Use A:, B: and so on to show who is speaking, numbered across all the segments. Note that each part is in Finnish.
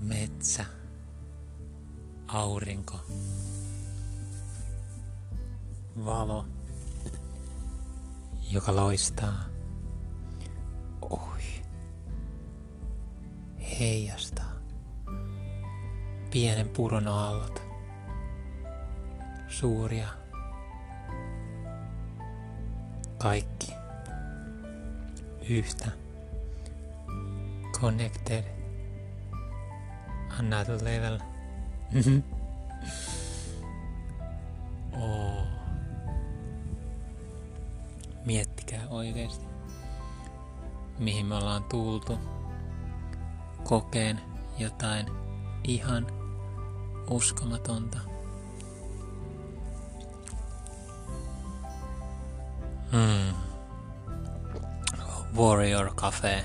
A: Metsä. Aurinko. Valo. Joka loistaa. Oi. Heijastaa. Pienen puron aallot. Suuria. Kaikki. Yhtä. Connected. Another level. oh. Miettikää oikeesti, mihin me ollaan tultu. Kokeen jotain ihan uskomatonta. Hmm. Warrior Cafe.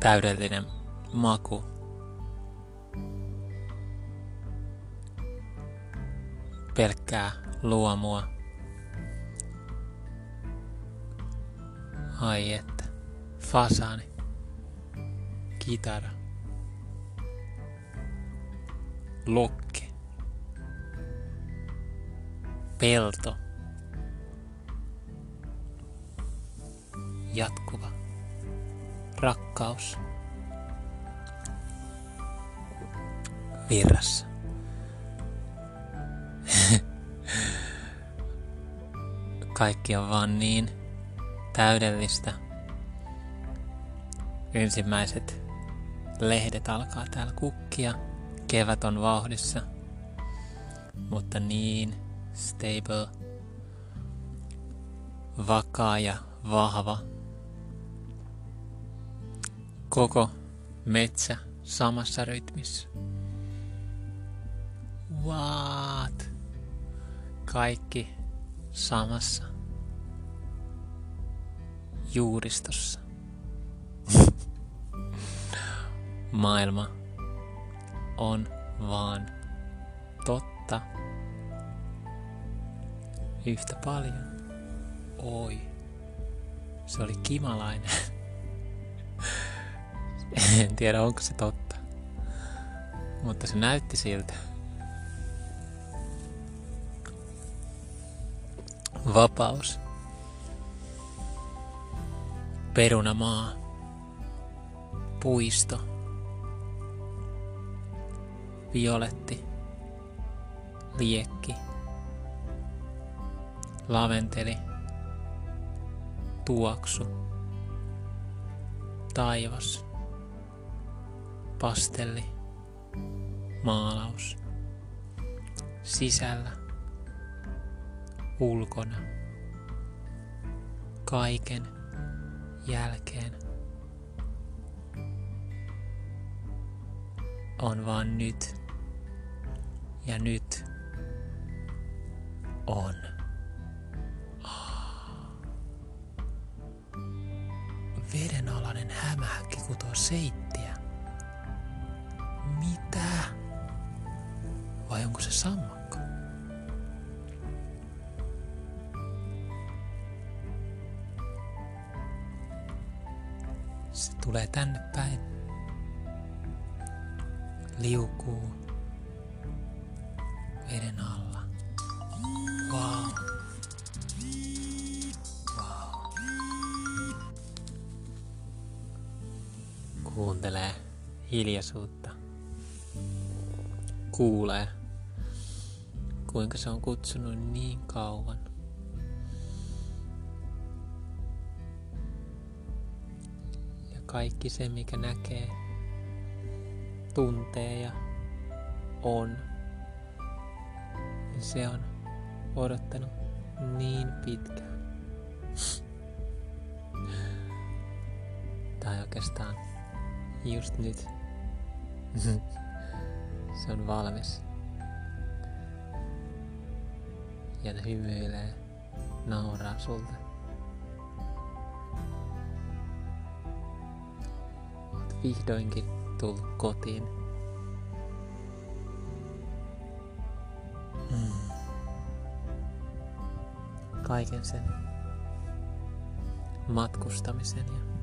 A: Täydellinen maku. Pelkkää luomua. Ai että. Fasani. Kitara. Lokke. Pelto. Jatkuva. Rakkaus. Virrassa. Kaikki on vaan niin täydellistä. Ensimmäiset lehdet alkaa täällä kukkia. Kevät on vauhdissa. Mutta niin stable, vakaa ja vahva. Koko metsä samassa rytmissä. What? Kaikki samassa juuristossa. Maailma on vaan totta yhtä paljon. Oi, se oli kimalainen. en tiedä onko se totta, mutta se näytti siltä. Vapaus. Perunamaa. Puisto. Violetti. Liekki. Laventeli. Tuoksu. Taivas. Pastelli. Maalaus. Sisällä ulkona. Kaiken jälkeen on vaan nyt. Ja nyt on. Vedenalainen hämähäkki kutoo seittiä. Mitä? Vai onko se sammakko? Se tulee tänne päin. Liukuu veden alla. Wow. Hiljaisuutta. Kuulee, kuinka se on kutsunut niin kauan. Ja kaikki se, mikä näkee, tuntee ja on, niin se on odottanut niin pitkään. Tai oikeastaan just nyt. Se on valmis. Ja ne hymyilee, nauraa sulta. Oot vihdoinkin tullut kotiin. Mm. kaiken sen matkustamisen ja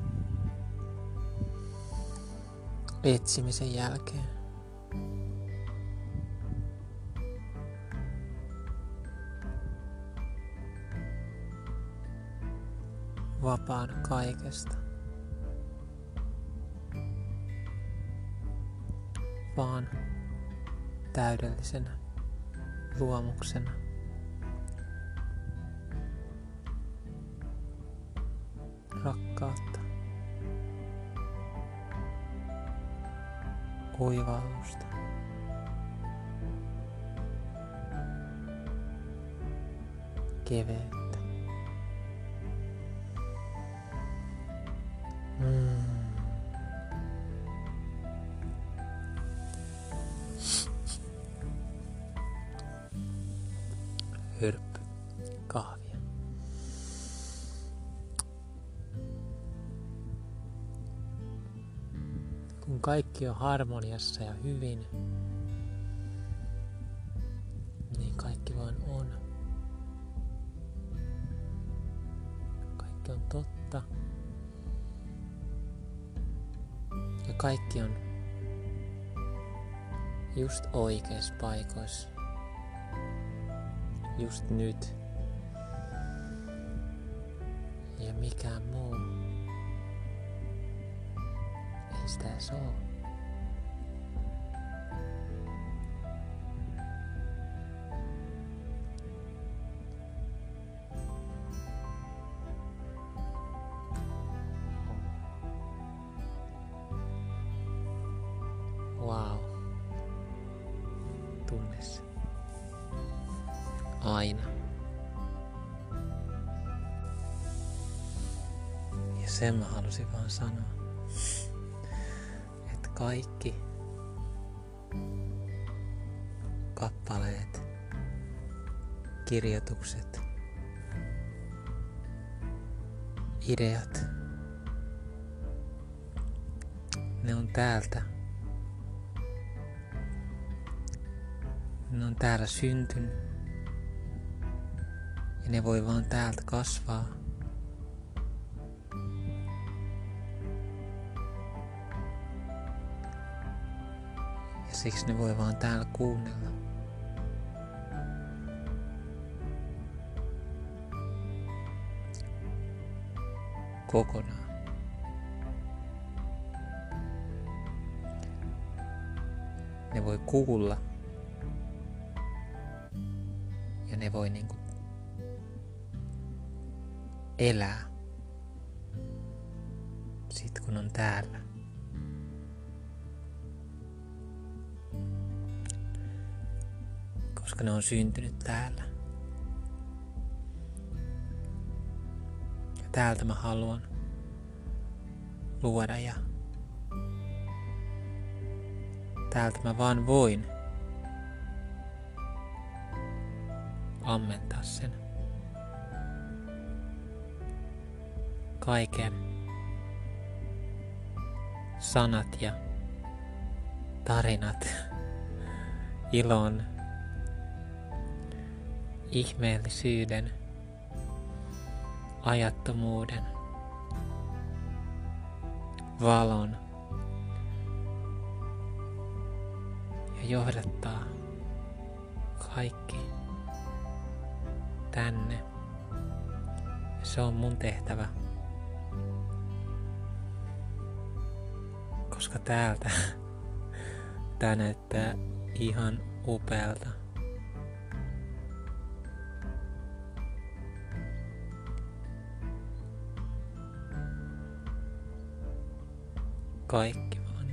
A: etsimisen jälkeen. Vapaana kaikesta. Vaan täydellisenä luomuksena. Oivallusta. Keveyttä. Mm. Kun kaikki on harmoniassa ja hyvin, niin kaikki vaan on. Kaikki on totta. Ja kaikki on just oikeissa paikoissa. Just nyt. Ja mikään muu sitä edes oo. Wow. Tunne se. Aina. Ja sen mä halusin vaan sanoa, kaikki kappaleet, kirjoitukset, ideat, ne on täältä. Ne on täällä syntynyt. Ja ne voi vaan täältä kasvaa. Siksi ne voi vaan täällä kuunnella. Kokonaan. Ne voi kuulla. Ja ne voi niinku elää. Sit kun on täällä. Koska ne on syntynyt täällä. Ja täältä mä haluan luoda ja täältä mä vaan voin ammentaa sen. Kaiken sanat ja tarinat, ilon, ihmeellisyyden, ajattomuuden, valon ja johdattaa kaikki tänne. Se on mun tehtävä. Koska täältä tää näyttää ihan upealta. Kaikki vaan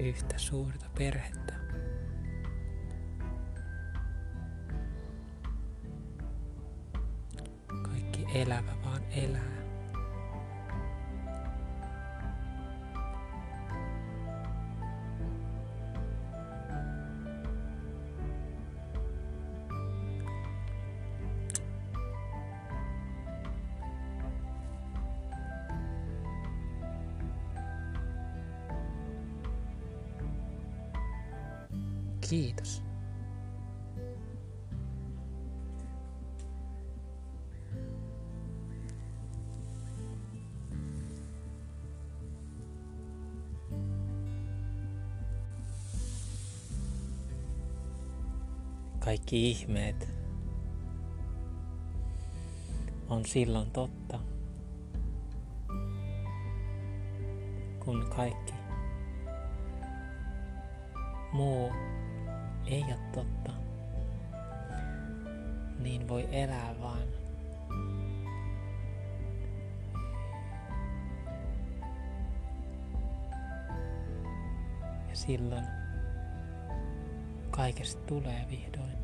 A: yhtä suurta perhettä. Kaikki elävä vaan elää. Kiitos. kaikki ihmeet on silloin totta, kun kaikki muu ei ole totta, niin voi elää vaan. Ja silloin kaikesta tulee vihdoin.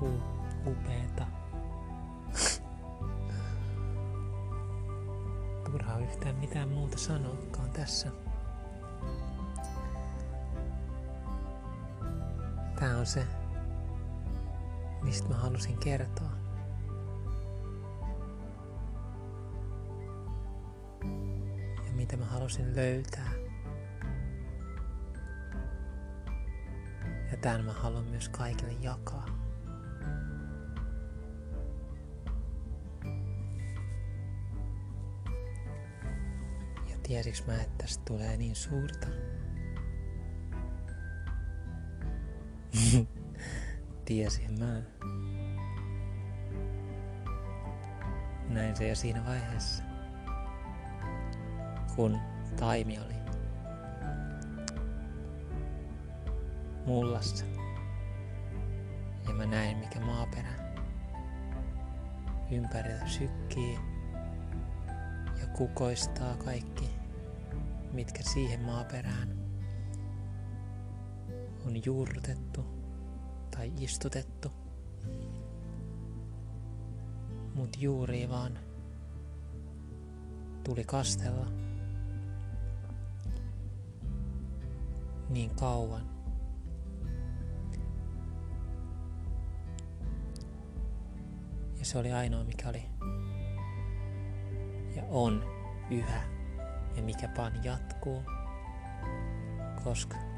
A: Hu, upeeta. Turhaa yhtään mitään muuta sanoakaan tässä. On se, mistä mä halusin kertoa. Ja mitä mä halusin löytää. Ja tämän mä haluan myös kaikille jakaa. Ja tiesiks mä, että tästä tulee niin suurta? Tiesin mä. Näin se jo siinä vaiheessa, kun taimi oli mullassa. Ja mä näin, mikä maaperä ympärillä sykkii ja kukoistaa kaikki, mitkä siihen maaperään on juurrutettu tai istutettu. Mut juuri vaan tuli kastella niin kauan. Ja se oli ainoa mikä oli ja on yhä ja mikä vaan jatkuu, koska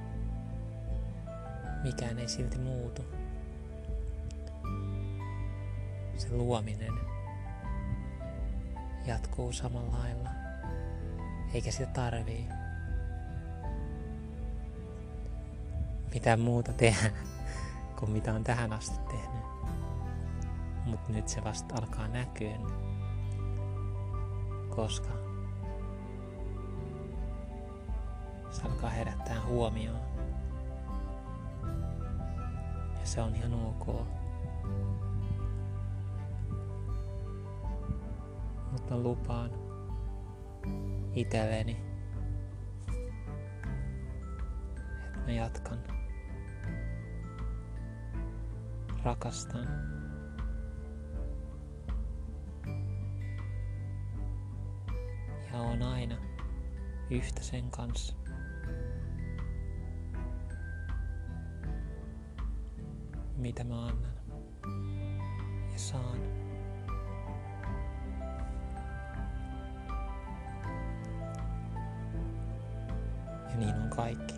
A: mikään ei silti muutu. Se luominen jatkuu samalla lailla, eikä sitä tarvii mitään muuta tehdä kuin mitä on tähän asti tehnyt. Mutta nyt se vasta alkaa näkyä, koska se alkaa herättää huomioon se on ihan ok. Mutta lupaan itselleni, että mä jatkan. Rakastan. Ja on aina yhtä sen kanssa. Mitä mä annan ja saan. Ja niin on kaikki.